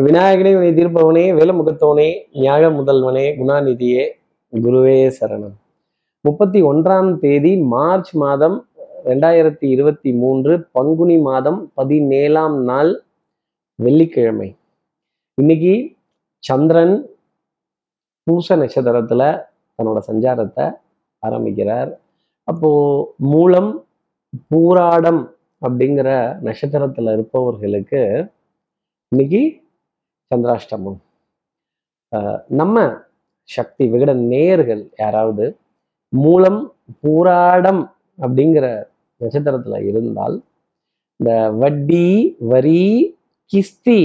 விநாயகனே வினை தீர்ப்பவனே வேலமுகத்தவனே ஞாழ முதல்வனே குணாநிதியே குருவே சரணம். முப்பத்தி ஒன்றாம் தேதி மார்ச் மாதம் ரெண்டாயிரத்தி இருபத்தி மூன்று பங்குனி மாதம் பதினேழாம் நாள் வெள்ளிக்கிழமை. இன்னைக்கு சந்திரன் பூச நட்சத்திரத்துல தன்னோட சஞ்சாரத்தை ஆரம்பிக்கிறார். அப்போ மூலம் பூராடம் அப்படிங்கிற நட்சத்திரத்துல இருப்பவர்களுக்கு இன்னைக்கு சந்திராஷ்டமம். நம்ம சக்தி விகட நேயர்கள் யாராவது மூலம் பூராடம் அப்படிங்கிற நட்சத்திரத்துல இருந்தால் இந்த வட்டி வரி கிஸ்தி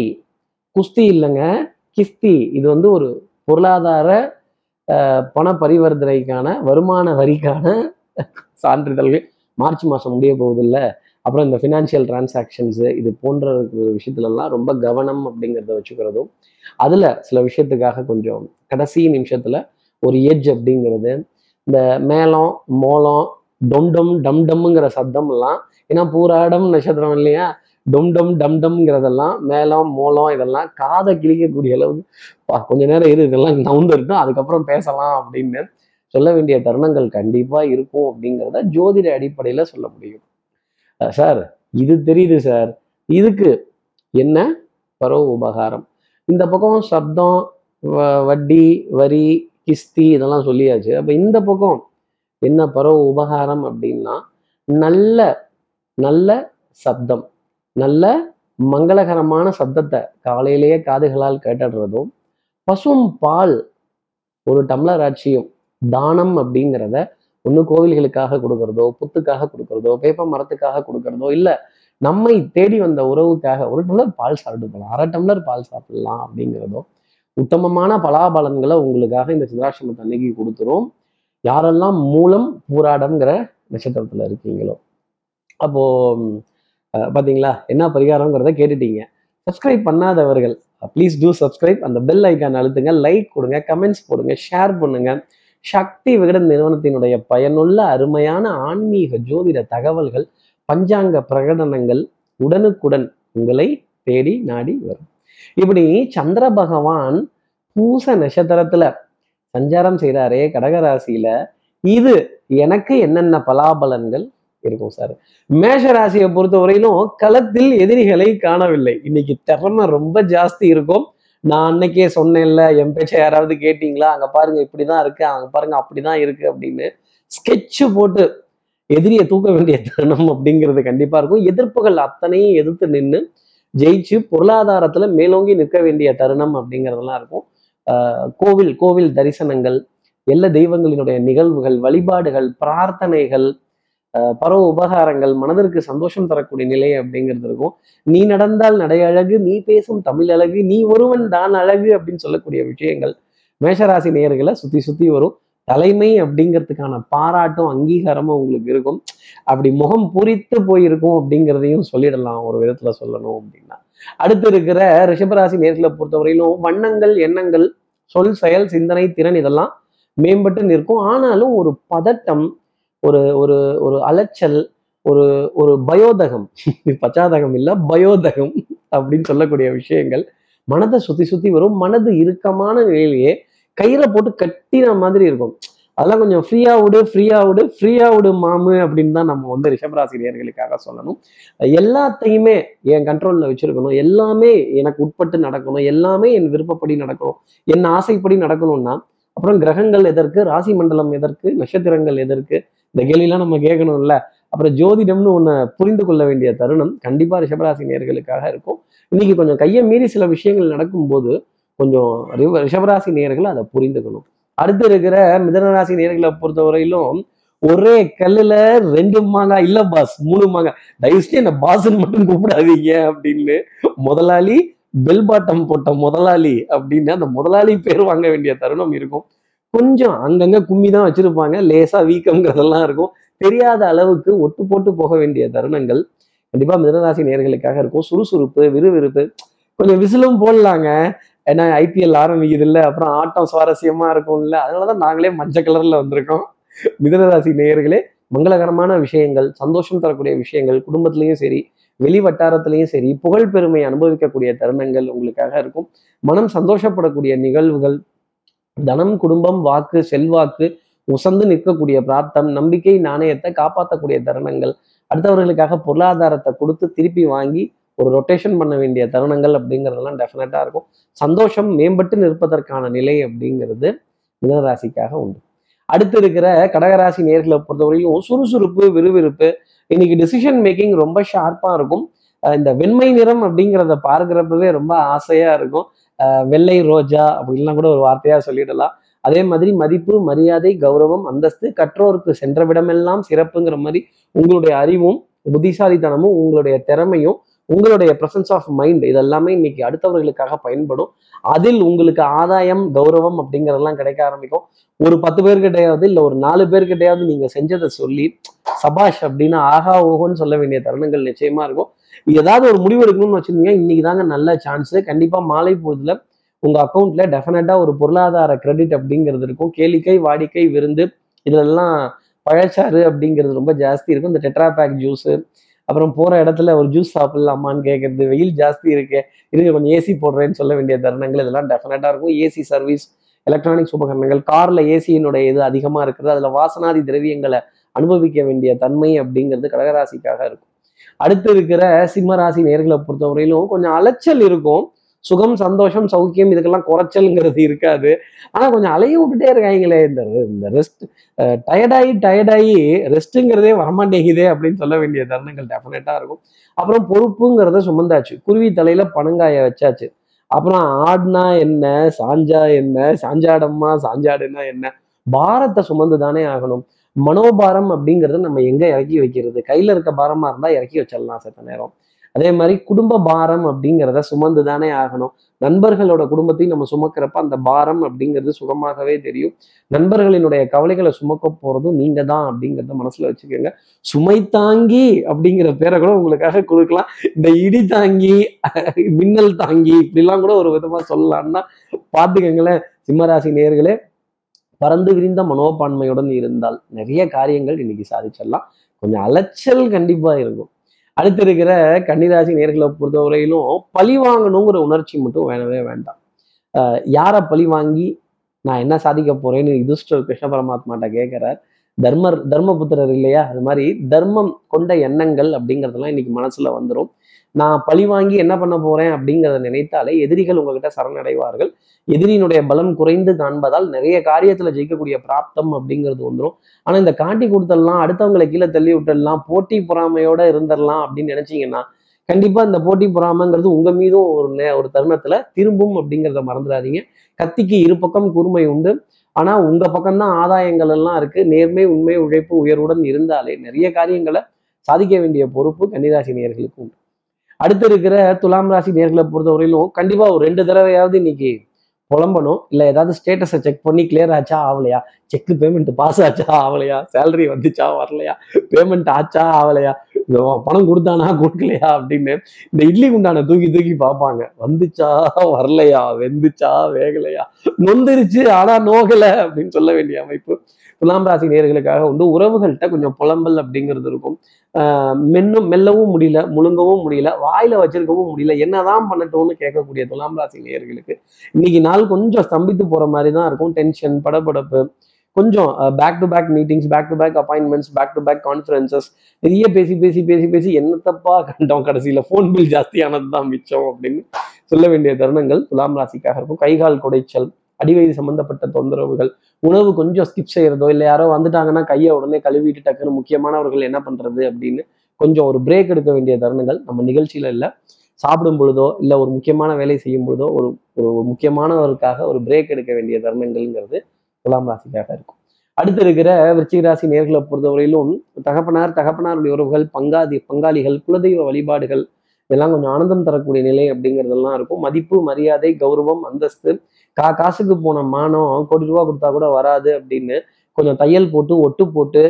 குஸ்தி இல்லைங்க கிஸ்தி இது வந்து ஒரு பொருளாதார பண பரிவர்த்தனைக்கான வருமான வரிக்கான சான்றிதழ்கள். மார்ச் மாதம் முடிய போகுதில்ல அப்புறம் இந்த ஃபினான்ஷியல் டிரான்சாக்ஷன்ஸு இது போன்ற விஷயத்துலலாம் ரொம்ப கவனம் அப்படிங்கிறத வச்சுக்கிறதும் அதில் சில விஷயத்துக்காக கொஞ்சம் கடைசி நிமிஷத்தில் ஒரு எஜ் அப்படிங்கிறது இந்த மேளம் மோளம் டொம் டம் டம்ங்கிற சத்தம்லாம் எல்லாம் ஏன்னா பூராடம் நட்சத்திரம் இல்லையா? டொம் டம் டம் டம்ங்கிறதெல்லாம் மேளம் மோளம் இதெல்லாம் காதை கிழிக்கக்கூடிய அளவுக்கு பா கொஞ்ச நேரம் இரு இதெல்லாம் நவுந்துருட்டும் அதுக்கப்புறம் பேசலாம் அப்படின்னு சொல்ல வேண்டிய தருணங்கள் கண்டிப்பாக இருக்கும் அப்படிங்கிறத ஜோதிட அடிப்படையில் சொல்ல முடியும். சார் இது தெரியுது சார். இதுக்கு என்ன? பரவ உபகாரம். இந்த பக்கம் சப்தம் வ- வட்டி வரி கிஸ்தி இதெல்லாம் சொல்லியாச்சு. அப்போ இந்த பக்கம் என்ன பரவ உபகாரம் அப்படின்னா நல்ல நல்ல சப்தம். நல்ல மங்களகரமான சப்தத்தை காலையிலேயே காதுகளால் கேட்டுடுறதும் பசும் பால் ஒரு டம்ளர் ஆட்சியும் தானம் அப்படிங்கிறத ஒன்று கோவில்களுக்காக கொடுக்கறதோ புத்துக்காக கொடுக்கறதோ வேப்ப மரத்துக்காக கொடுக்கறதோ இல்லை நம்மை தேடி வந்த உறவுக்காக ஒரு டம்ளர் பால் சாப்பிட்டு போகலாம் அரை டம்ளர் பால் சாப்பிடலாம் அப்படிங்கிறதோ உத்தமமான பலாபலன்களை உங்களுக்காக இந்த சிதராசிரமத்தை அன்னைக்கு கொடுத்துரும். யாரெல்லாம் மூலம் பூராடம்ங்கிற நட்சத்திரத்தில் இருக்கீங்களோ. அப்போ பார்த்தீங்களா என்ன பரிகாரங்கிறத கேட்டுட்டீங்க. சப்ஸ்கிரைப் பண்ணாதவர்கள் ப்ளீஸ் டூ சப்ஸ்கிரைப் அந்த பெல் ஐக்கான் அழுத்துங்க லைக் கொடுங்க கமெண்ட்ஸ் போடுங்க ஷேர் பண்ணுங்க. சக்தி விகடன் நிறுவனத்தினுடைய பயனுள்ள அருமையான ஆன்மீக ஜோதிட தகவல்கள் பஞ்சாங்க பிரகடனங்கள் உடனுக்குடன் உங்களை தேடி நாடி வரும். இப்படி சந்திர பகவான் பூச நட்சத்திரத்துல சஞ்சாரம் செய்கிறாரே கடகராசியில. இது எனக்கு என்னென்ன பலாபலன்கள் இருக்கும் சார்? மேஷ ராசியை பொறுத்தவரையிலும் களத்தில் எதிரிகளை காணவில்லை. இன்னைக்கு திறமை ரொம்ப ஜாஸ்தி இருக்கும். நான் அன்னைக்கே சொன்னேன்ல என் பேச்சை யாராவது கேட்டீங்களா? அங்க பாருங்க இப்படிதான் இருக்கு. அங்க பாருங்க அப்படிதான் இருக்கு அப்படின்னு ஸ்கெட்ச் போட்டு எதிரியை தூக்க வேண்டிய தருணம் அப்படிங்கிறது கண்டிப்பா இருக்கும். எதிர்ப்புகள் அத்தனையும் எதிர்த்து நின்று ஜெயிச்சு பொருளாதாரத்துல மேலோங்கி நிற்க வேண்டிய தருணம் அப்படிங்கிறதெல்லாம் இருக்கும். கோவில் கோவில் தரிசனங்கள் எல்லா தெய்வங்களினுடைய நிகழ்வுகள் வழிபாடுகள் பிரார்த்தனைகள் பரவ உபகாரங்கள் மனதிற்கு சந்தோஷம் தரக்கூடிய நிலை அப்படிங்கிறது இருக்கும். நீ நடந்தால் நடை அழகு நீ பேசும் தமிழ் அழகு நீ ஒருவன் தான் அழகு அப்படின்னு சொல்லக்கூடிய விஷயங்கள் மேஷராசி நேர்களை சுத்தி சுத்தி வரும். தலைமை அப்படிங்கிறதுக்கான பாராட்டும் அங்கீகாரமும் உங்களுக்கு இருக்கும். அப்படி முகம் பூரித்து போயிருக்கும் அப்படிங்கிறதையும் சொல்லிடலாம் ஒரு விதத்துல சொல்லணும் அப்படின்னா. அடுத்து இருக்கிற ரிஷபராசி நேர்களை பொறுத்தவரையிலும் வண்ணங்கள் எண்ணங்கள் சொல் செயல் சிந்தனை திறன் இதெல்லாம் மேம்பட்டு நிற்கும். ஆனாலும் ஒரு பதட்டம் ஒரு ஒரு ஒரு அலைச்சல் ஒரு ஒரு பயோதகம். பச்சாதகம் இல்லை பயோதகம் அப்படின்னு சொல்லக்கூடிய விஷயங்கள். மனதை சுத்தி சுத்தி வரும். மனது இறுக்கமான நிலையிலேயே கயிறை போட்டு கட்டின மாதிரி இருக்கும். அதெல்லாம் கொஞ்சம் ஃப்ரீயா விடு ஃப்ரீயா விடு ஃப்ரீயா விடு மாமு அப்படின்னு தான் நம்ம வந்து ரிஷபராசிரியர்களுக்காக சொல்லணும். எல்லாத்தையுமே என் கண்ட்ரோல்ல வச்சிருக்கணும். எல்லாமே எனக்கு உட்பட்டு நடக்கணும். எல்லாமே என் விருப்பப்படி நடக்கணும். என் ஆசைப்படி நடக்கணும்னா அப்புறம் கிரகங்கள் எதற்கு? ராசி மண்டலம் எதற்கு? நட்சத்திரங்கள் எதற்கு? இந்த கேள்வியெல்லாம் நம்ம கேட்கணும்ல. அப்புறம் ஜோதிடம்னு ஒன்று புரிந்து கொள்ள வேண்டிய தருணம் கண்டிப்பாக ரிஷபராசி நேயர்களுக்காக இருக்கும். இன்னைக்கு கொஞ்சம் கையை மீறி சில விஷயங்கள் நடக்கும்போது கொஞ்சம் ரிஷபராசி நேயர்கள் அதை புரிந்துக்கணும். அடுத்து இருக்கிற மிதனராசி நேயர்களை பொறுத்தவரையிலும் ஒரே கல்லுல ரெண்டு மாங்காய் இல்ல பாஸ் மூணு மாங்காய். தயவுசெய்து என்ன பாஸ்ன்னு மட்டும் கூப்பிடாதீங்க அப்படின்னு முதலாளி பெல் பாட்டம் போட்ட முதலாளி அப்படின்னு அந்த முதலாளி பேர் வாங்க வேண்டிய தருணம் இருக்கும். கொஞ்சம் அங்கங்க கும்மி தான் வச்சிருப்பாங்க. லேசா வீக்கம்ங்கிறதெல்லாம் இருக்கும். தெரியாத அளவுக்கு ஒட்டு போட்டு போக வேண்டிய தருணங்கள் கண்டிப்பா மிதனராசி நேயர்களுக்காக இருக்கும். சுறுசுறுப்பு விறுவிறுப்பு. கொஞ்சம் விசிலும் போடலாங்க. ஏன்னா ஐபிஎல் ஆரம்பிக்குது இல்ல அப்புறம் ஆட்டம் சுவாரஸ்யமா இருக்கும்ல. அதனாலதான் நாங்களே மஞ்சள் கலர்ல வந்திருக்கோம். மிதனராசி நேயர்களே மங்களகரமான விஷயங்கள் சந்தோஷம் தரக்கூடிய விஷயங்கள் குடும்பத்திலையும் சரி வெளி வட்டாரத்திலையும் சரி புகழ் பெருமை அனுபவிக்கக்கூடிய தருணங்கள் உங்களுக்காக இருக்கும். மனம் சந்தோஷப்படக்கூடிய நிகழ்வுகள் தனம் குடும்பம் வாக்கு செல்வாக்கு உசந்து நிற்கக்கூடிய பிராப்தம் நம்பிக்கை நாணயத்தை காப்பாற்றக்கூடிய தருணங்கள் அடுத்தவர்களுக்காக பொருளாதாரத்தை கொடுத்து திருப்பி வாங்கி ஒரு ரொட்டேஷன் பண்ண வேண்டிய தருணங்கள் அப்படிங்கிறதெல்லாம் டெஃபினட்டாக இருக்கும். சந்தோஷம் மேம்பட்டு நிற்பதற்கான நிலை அப்படிங்கிறது மிதனராசிக்காக உண்டு. அடுத்து இருக்கிற கடகராசி நேர்களை பொறுத்தவரையிலும் சுறுசுறுப்பு விறுவிறுப்பு இன்னைக்கு டிசிஷன் மேக்கிங் ரொம்ப ஷார்ப்பாக இருக்கும். இந்த வெண்மை நிறம் அப்படிங்கிறத பார்க்குறப்பவே ரொம்ப ஆசையாக இருக்கும். வெள்ளை ரோஜா அப்படின்லாம் கூட ஒரு வார்த்தையாக சொல்லிடலாம். அதே மாதிரி மதிப்பு மரியாதை கௌரவம் அந்தஸ்து கற்றோருக்கு சென்ற விடமெல்லாம் சிறப்புங்கிற மாதிரி உங்களுடைய அறிவும் புத்திசாலித்தனமும் உங்களுடைய திறமையும் உங்களுடைய ப்ரெசன்ஸ் ஆஃப் மைண்ட் இதெல்லாமே இன்னைக்கு அடுத்தவர்களுக்காக பயன்படும். அதில் உங்களுக்கு ஆதாயம் கௌரவம் அப்படிங்கிறதெல்லாம் கிடைக்க ஆரம்பிக்கும். ஒரு பத்து பேர்கிட்டையாவது இல்லை ஒரு நாலு பேர்கிட்டையாவது நீங்க செஞ்சதை சொல்லி சபாஷ் அப்படின்னு ஆகா ஓஹோன்னு சொல்ல வேண்டிய தருணங்கள் நிச்சயமா இருக்கும். ஏதாவது ஒரு முடிவு எடுக்கணும்னு வச்சிருந்தீங்க இன்னைக்கு தாங்க நல்ல சான்ஸ் கண்டிப்பா மாலை பொழுதுல உங்க அக்கௌண்ட்டில் டெஃபினட்டாக ஒரு பொருளாதார கிரெடிட் அப்படிங்கிறது இருக்கும். கேளிக்கை வாடிக்கை விருந்து இதெல்லாம் பழச்சாறு அப்படிங்கிறது ரொம்ப ஜாஸ்தி இருக்கும். இந்த டெட்ரா பேக் ஜூஸ் அப்புறம் போற இடத்துல ஒரு ஜூஸ் சாப்பிடலாமான்னு கேட்கறது வெயில் ஜாஸ்தி இருக்கு இருங்க கொஞ்சம் ஏசி போடுறேன்னு சொல்ல வேண்டிய தருணங்கள் இதெல்லாம் டெஃபினட்டா இருக்கும். ஏசி சர்வீஸ் எலக்ட்ரானிக்ஸ் உபகரணங்கள் கார்ல ஏசியினுடைய இது அதிகமா இருக்கிறது அதுல வாசனாதி திரவியங்களை அனுபவிக்க வேண்டிய தன்மை அப்படிங்கிறது கடகராசிக்காக இருக்கும். அடுத்து இருக்கிற சிம்மராசி நேர்களை பொறுத்தவரையிலும் கொஞ்சம் அலைச்சல் இருக்கும். சுகம் சந்தோஷம் சௌக்கியம் இதுக்கெல்லாம் குறைச்சல்ங்கிறது இருக்காது. ஆனா கொஞ்சம் அலைய விட்டுட்டே இருக்காங்களே இந்த இந்த ரெஸ்ட் டயர்டாகி டயர்டாகி ரெஸ்ட்டுங்கிறதே வரமாட்டேங்குதே அப்படின்னு சொல்ல வேண்டிய தருணங்கள் டெஃபினட்டாக இருக்கும். அப்புறம் பொறுப்புங்கிறத சுமந்தாச்சு. குருவி தலையில பனங்காய வச்சாச்சு. அப்புறம் ஆடுனா என்ன சாஞ்சா என்ன சாஞ்சாடம்மா சாஞ்சாடுனா என்ன? பாரத்தை சுமந்து தானே ஆகணும். மனோபாரம் அப்படிங்கறத நம்ம எங்க இறக்கி வைக்கிறது? கையில இருக்க பாரமா இருந்தா இறக்கி வச்சிடலாம் செத்த நேரம். அதே மாதிரி குடும்ப பாரம் அப்படிங்கிறத சுமந்து தானே ஆகணும். நண்பர்களோட குடும்பத்தையும் நம்ம சுமக்கிறப்ப அந்த பாரம் அப்படிங்கிறது சுகமாகவே தெரியும். நண்பர்களினுடைய கவலைகளை சுமக்க போறதும் நீங்க தான் அப்படிங்கிறத மனசுல வச்சுக்கோங்க. சுமை தாங்கி அப்படிங்கிற பேரை கூட உங்களுக்காக கொடுக்கலாம். இந்த இடி தாங்கி மின்னல் தாங்கி இப்படிலாம் கூட ஒரு விதமா சொல்லலாம்னா பாத்துக்கங்களேன் சிம்மராசி நேர்களே பறந்து விரிந்த மனோபான்மையுடன் இருந்தால் நிறைய காரியங்கள் இன்னைக்கு சாதிச்சிடலாம். கொஞ்சம் அலைச்சல் கண்டிப்பா இருக்கும். அடுத்து இருக்கிற கன்னிராசி நேர்களை பொறுத்தவரையிலும் பழி வாங்கணுங்கிற உணர்ச்சி மட்டும் வேணவே வேண்டாம். யாரை பழி வாங்கி நான் என்ன சாதிக்க போறேன்னு யுதிஷ்டர் கிருஷ்ண பரமாத்மாட்ட கேட்கிறார் தர்மர் தர்மபுத்திரர் இல்லையா? அது மாதிரி தர்மம் கொண்ட எண்ணங்கள் அப்படிங்கிறதெல்லாம் இன்னைக்கு மனசுல வந்துடும் நான் பழி வாங்கி என்ன பண்ண போறேன் அப்படிங்கிறத நினைத்தாலே எதிரிகள் உங்ககிட்ட சரணடைவார்கள். எதிரியினுடைய பலம் குறைந்து காண்பதால் நிறைய காரியத்துல ஜெயிக்கக்கூடிய பிராப்தம் அப்படிங்கிறது வந்துடும் ஆனா இந்த காட்டி கொடுத்தல்லாம் அடுத்தவங்களை கீழே தள்ளி விட்டுடலாம் போட்டி பொறாமையோட இருந்துடலாம் அப்படின்னு நினைச்சீங்கன்னா கண்டிப்பா இந்த போட்டி பொறாமைங்கிறது உங்க மீதும் ஒரு ஒரு தருணத்துல திரும்பும் அப்படிங்கிறத மறந்துடாதீங்க. கத்திக்கு இரு பக்கம் கூர்மை உண்டு. ஆனா உங்க பக்கம்தான் ஆதாயங்கள் எல்லாம் இருக்கு. நேர்மை உண்மை உழைப்பு உயர்வுடன் இருந்தாலே நிறைய காரியங்களை சாதிக்க வேண்டிய பொறுப்பு கன்னிராசி நேர்களுக்கு உண்டு. அடுத்து இருக்கிற துலாம் ராசி நேர்களை பொறுத்தவரையிலும் கண்டிப்பா ஒரு ரெண்டு தடவையாவது இன்னைக்கு புலம்பணும். இல்லை ஏதாவது ஸ்டேட்டஸை செக் பண்ணி கிளியர் ஆச்சா ஆகலையா செக் பேமெண்ட் பாஸ் ஆச்சா ஆகலையா சேலரி வந்துச்சா வரலையா? பேமெண்ட் ஆச்சா ஆகலையா பணம் கொடுத்தானா கொடுக்கலையா அப்படின்னு இந்த இட்லி குண்டான தூக்கி தூக்கி பார்ப்பாங்க. வந்துச்சா வரலையா? வெந்துச்சா வேகலையா? நொந்துருச்சு ஆனா நோகலை அப்படின்னு சொல்ல வேண்டிய அமைப்பு துலாம் ராசி நேர்களுக்காக உண்டு. உறவுகள்கிட்ட கொஞ்சம் புலம்பல் அப்படிங்கிறது இருக்கும். மென்னும் மெல்லவும் முடியல முழுங்கவும் முடியல வாயில வச்சிருக்கவும் முடியல என்னதான் பண்ணட்டும்னு கேட்கக்கூடிய துலாம் ராசி நேர்களுக்கு இன்னைக்கு நாள் கொஞ்சம் ஸ்தம்பித்து போற மாதிரி தான் இருக்கும். டென்ஷன் படபடப்பு கொஞ்சம் back to back meetings back to back appointments back to back conferences நிறைய பேசி பேசி பேசி பேசி என்னத்தப்பா கண்டோம் கடைசியில? ஃபோன் பில் ஜாஸ்தியானது தான் மிச்சம் அப்படின்னு சொல்ல வேண்டிய தருணங்கள் துலாம் ராசிக்காக இருக்கும். கைகால் குடைச்சல் அடிவயிறு சம்பந்தப்பட்ட தொந்தரவுகள் உணவு கொஞ்சம் ஸ்கிப் செய்யறதோ இல்லை யாரோ வந்துட்டாங்கன்னா கையை உடனே கழுவிட்டு டக்குன்னு முக்கியமானவர்கள் என்ன பண்றது அப்படின்னு கொஞ்சம் ஒரு பிரேக் எடுக்க வேண்டிய தருணங்கள் நம்ம நிகழ்ச்சியில இல்லை. சாப்பிடும் பொழுதோ இல்லை ஒரு முக்கியமான வேலை செய்யும் பொழுதோ ஒரு ஒரு முக்கியமானவருக்காக ஒரு பிரேக் எடுக்க வேண்டிய தருணங்கள்ங்கிறது துலாம் ராசிக்காக இருக்கும். அடுத்து இருக்கிற விருச்சிக ராசி நேர்களை பொறுத்தவரையிலும் தகப்பனார் தகப்பனாருடைய உறவுகள் பங்காதி பங்காளிகள் குலதெய்வ வழிபாடுகள் இதெல்லாம் கொஞ்சம் ஆனந்தம் தரக்கூடிய நிலை அப்படிங்கிறதெல்லாம் இருக்கும். மதிப்பு மரியாதை கௌரவம் அந்தஸ்து கா காசுக்கு போன மானம் கோடி ரூபா கொடுத்தா கூட வராது அப்படின்னு கொஞ்சம் தையல் போட்டு ஒட்டு போட்டு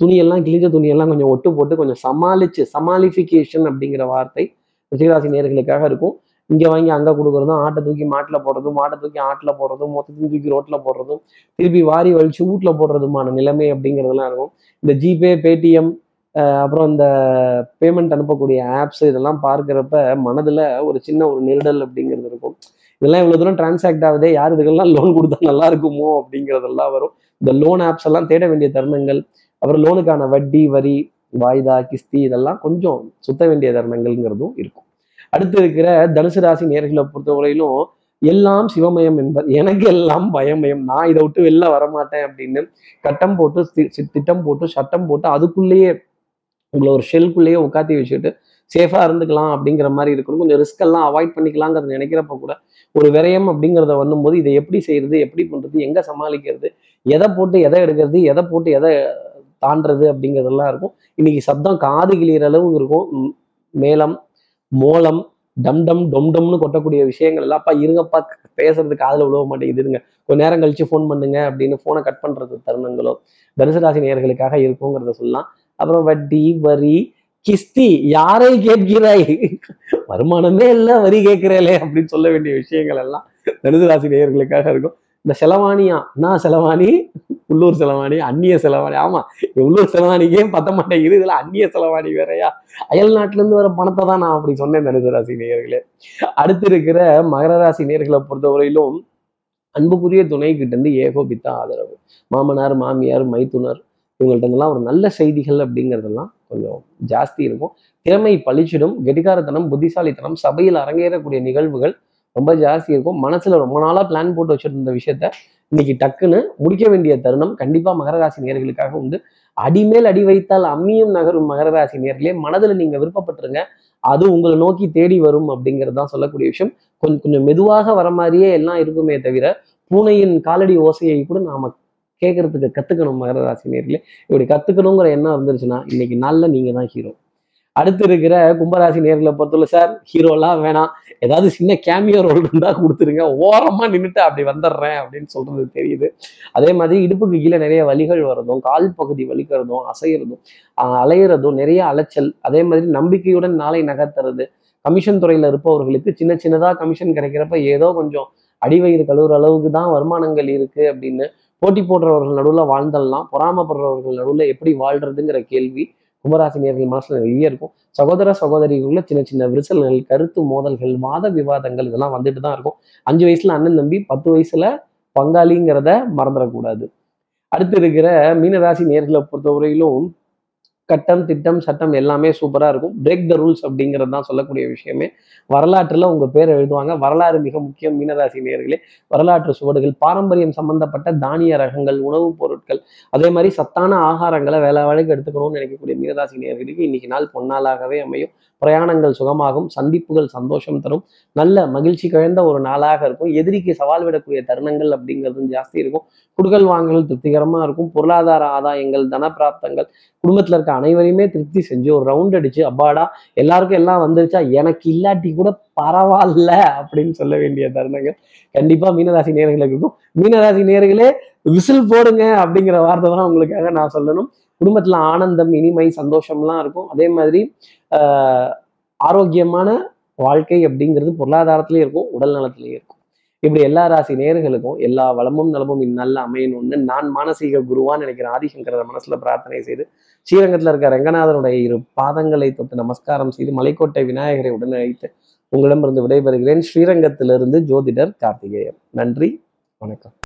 துணியெல்லாம் கிழிஞ்ச துணியெல்லாம் கொஞ்சம் ஒட்டு போட்டு கொஞ்சம் சமாளிச்சு சமாளிஃபிகேஷன் அப்படிங்கிற வார்த்தை ரிஷிகராசி நேர்களுக்காக இருக்கும். இங்கே வாங்கி அங்கே கொடுக்குறதும் ஆட்டை தூக்கி மாட்டில் போடுறதும் மாட்டை தூக்கி ஆட்டில் போடுறதும் மொத்தத்தையும் தூக்கி ரோட்டில் போடுறதும் திருப்பி வாரி வலிச்சு வீட்டில் போடுறதுமான நிலைமை அப்படிங்கிறதெல்லாம் இருக்கும். இந்த ஜிபே பேடிஎம் அப்புறம் இந்த பேமெண்ட் அனுப்பக்கூடிய ஆப்ஸ் இதெல்லாம் பார்க்குறப்ப மனதில் ஒரு சின்ன ஒரு நெருடல் அப்படிங்கிறது இருக்கும். இதெல்லாம் இவ்வளோ தூரம் டிரான்சாக்ட் ஆகுதே யார் இதுக்கெல்லாம் லோன் கொடுத்தா நல்லா இருக்குமோ அப்படிங்கிறதெல்லாம் வரும். இந்த லோன் ஆப்ஸ் எல்லாம் தேட வேண்டிய தருணங்கள் அப்புறம் லோனுக்கான வட்டி வரி வாய்தா கிஸ்தி இதெல்லாம் கொஞ்சம் சுத்த வேண்டிய தருணங்கள்ங்கிறதும் இருக்கும். அடுத்து இருக்கிற தனுசு ராசி நேர்களை பொறுத்தவரையிலும் எல்லாம் சிவமயம் என்பது எனக்கு எல்லாம் பயமயம். நான் இதை விட்டு வெளில வரமாட்டேன் அப்படின்னு கட்டம் போட்டு திட்டம் போட்டு சட்டம் போட்டு அதுக்குள்ளேயே உங்களை ஒரு ஷெல்குள்ளேயே உட்காத்தி வச்சுட்டு சேஃபாக இருந்துக்கலாம் அப்படிங்கிற மாதிரி இருக்கணும். கொஞ்சம் ரிஸ்க் எல்லாம் அவாய்ட் பண்ணிக்கலாங்கிறத நினைக்கிறப்ப கூட ஒரு விரயம் அப்படிங்கிறத வரும்போது இதை எப்படி செய்யறது எப்படி பண்ணுறது எங்கே சமாளிக்கிறது எதை போட்டு எதை எடுக்கிறது எதை போட்டு எதை தாண்டுறது அப்படிங்கிறதெல்லாம் இருக்கும். இன்னைக்கு சப்தம் காது கிளியிற அளவு இருக்கும். மேளம் மோளம் டம் டம் டொம் டம்னு கொட்டக்கூடிய விஷயங்கள் எல்லாம் அப்பா இருங்கப்பா பேசுறதுக்கு காதில் விழுவ மாட்டேங்குது இருங்க. கொஞ்ச நேரம் கழிச்சு ஃபோன் பண்ணுங்க அப்படின்னு ஃபோனை கட் பண்ணுறது தருணங்களோ தனுசு ராசி நேர்களுக்காக இருக்குங்கிறத சொல்லலாம். அப்புறம் வட்டி வரி கிஸ்தி யாரை கேட்கிறாய்? வருமானமே இல்லை வரி கேட்கிறேலே அப்படின்னு சொல்ல வேண்டிய விஷயங்கள் எல்லாம் தனுசு ராசி நேயர்களுக்காக இருக்கும். இந்த செலவாணியா? நான் செலவாணி உள்ளூர் செலவாணி அந்நிய செலவாணி. ஆமா உள்ளூர் செலவாணிக்கே பத்த மாட்டேங்குது. இதுல அந்நிய செலவாணி வேறயா? அயல் நாட்டுல இருந்து வர பணத்தை தான் நான் அப்படி சொன்னேன் தனுசு ராசி நேயர்களே. அடுத்து இருக்கிற மகர ராசி நேயர்களை பொறுத்தவரையிலும் அன்புக்குரிய துணை கிட்ட இருந்து ஏகோபித்த ஆதரவு. மாமனார் மாமியார் மைத்துனர் இவங்கள்ட்ட ஒரு நல்ல செய்திகள் அப்படிங்கிறதெல்லாம் கொஞ்சம் ஜாஸ்தி இருக்கும். திறமை பளிச்சிடும் கெட்டிகாரத்தனம் புத்திசாலித்தனம் சபையில் அரங்கேறக்கூடிய நிகழ்வுகள் ரொம்ப ஜாஸ்தி இருக்கும். மனசுல ரொம்ப நாளா பிளான் போட்டு வச்சிருந்த விஷயத்த இன்னைக்கு டக்குன்னு முடிக்க வேண்டிய தருணம் கண்டிப்பா மகர ராசி நேர்களுக்காக உண்டு. அடிமேல் அடி வைத்தால் அம்மியும் நகரும் மகர ராசி நேர்களே மனதுல நீங்க விருப்பப்பட்டுருங்க. அது உங்களை நோக்கி தேடி வரும் அப்படிங்கிறது தான் சொல்லக்கூடிய விஷயம். கொஞ்சம் கொஞ்சம் மெதுவாக வர மாதிரியே எல்லாம் இருக்குமே தவிர பூனையின் காலடி ஓசையை கூட நாம கேட்கறதுக்கு கத்துக்கணும் மகர ராசி நேர்களே. இப்படி கத்துக்கணுங்கிற எண்ணம் இருந்துருச்சுன்னா இன்னைக்கு நாள்ல நீங்க தான் ஹீரோ அடுத்து இருக்கிற கும்பராசி நேர்களை பொறுத்தவரை சார் ஹீரோலாம் வேணாம். ஏதாவது சின்ன கேமியோ ரோல் இருந்தா கொடுத்துருங்க. ஓரமா நின்றுட்டு அப்படி வந்துடுறேன் அப்படின்னு சொல்றது தெரியுது. அதே மாதிரி இடுப்புக்கு கீழே நிறைய வலிகள் வரதும் கால் பகுதி வலிக்கிறதும் அசைகிறதும் அலையிறதும் நிறைய அலைச்சல். அதே மாதிரி நம்பிக்கையுடன் நாளை நகர்த்துறது. கமிஷன் துறையில இருப்பவர்களுக்கு சின்ன சின்னதா கமிஷன் கிடைக்கிறப்ப ஏதோ கொஞ்சம் அடிவயிறு கழுவுற அளவுக்கு தான் வருமானங்கள் இருக்கு அப்படின்னு போட்டி போடுறவர்கள் நடுவுல வாழ்ந்தல்லாம் பொறாமப்படுறவர்கள் நடுவுல எப்படி வாழ்றதுங்கிற கேள்வி கும்பராசினியர்கள் மனசுல நிறைய இருக்கும். சகோதர சகோதரிகளுக்குள்ள சின்ன சின்ன விரிசல்கள் கருத்து மோதல்கள் வாத விவாதங்கள் இதெல்லாம் வந்துட்டு தான் இருக்கும். அஞ்சு வயசுல அண்ணன் தம்பி பத்து வயசுல பங்காளிங்கிறத மறந்துடக்கூடாது. அடுத்து இருக்கிற மீனராசி நேர்களை பொறுத்தவரையிலும் கட்டம் திட்டம் சட்டம் எல்லாமே சூப்பராக இருக்கும். பிரேக் த ரூல்ஸ் அப்படிங்கிறது தான் சொல்லக்கூடிய விஷயமே. வரலாற்றில் உங்கள் பேர் எழுதுவாங்க. வரலாறு மிக முக்கியம் மீனராசி நேர்களே வரலாற்று சுவடுகள் பாரம்பரியம் சம்பந்தப்பட்ட தானிய ரகங்கள் உணவுப் பொருட்கள் அதே மாதிரி சத்தான ஆகாரங்களை வேலை வேலைக்கு எடுத்துக்கணும்னு நினைக்கக்கூடிய மீனராசி நேர்களுக்கு இன்னைக்கு நாள் பொன்னாளாகவே அமையும். பிரயாணங்கள் சுகமாகும் சந்திப்புகள் சந்தோஷம் தரும் நல்ல மகிழ்ச்சி கழிந்த ஒரு நாளாக இருக்கும். எதிரிக்கு சவால் விடக்கூடிய தருணங்கள் அப்படிங்கிறதும் ஜாஸ்தி இருக்கும். குடுக்கல் வாங்கல் திருப்திகரமாக இருக்கும். பொருளாதார ஆதாயங்கள் தனப்பிராப்தங்கள் குடும்பத்தில் இருக்க அனைவரையுமே திருப்தி செஞ்சு ஒரு ரவுண்ட் அடிச்சு அப்பாடா எல்லாருக்கும் எல்லாம் வந்துருச்சா? எனக்கு இல்லாட்டி கூட பரவாயில்ல அப்படின்னு சொல்ல வேண்டிய தருணங்கள். கண்டிப்பா மீனராசி நேர்களுக்கு இருக்கும். மீனராசி நேர்களே விசில் போடுங்க அப்படிங்கிற வார்த்தை தான் உங்களுக்காக நான் சொல்லணும். குடும்பத்தில் ஆனந்தம் இனிமை சந்தோஷம்லாம் இருக்கும். அதே மாதிரி ஆரோக்கியமான வாழ்க்கை அப்படிங்கிறது பொருளாதாரத்திலையும் இருக்கும் உடல் நலத்திலையும் இருக்கும். இப்படி எல்லா ராசி நேர்களுக்கும் எல்லா வளமும் நலமும் இந்நல்ல அமையணும்னு நான் மானசீக குருவான்னு நினைக்கிறேன் ஆதிசங்கர மனசுல பிரார்த்தனை செய்து ஸ்ரீரங்கத்தில் இருக்க ரங்கநாதனுடைய இரு பாதங்களை தொட்டு நமஸ்காரம் செய்து மலைக்கோட்டை விநாயகரை உடன் அழைத்து உங்களிடமிருந்து விடைபெறுகிறேன். ஸ்ரீரங்கத்திலிருந்து ஜோதிடர் கார்த்திகேயன். நன்றி வணக்கம்.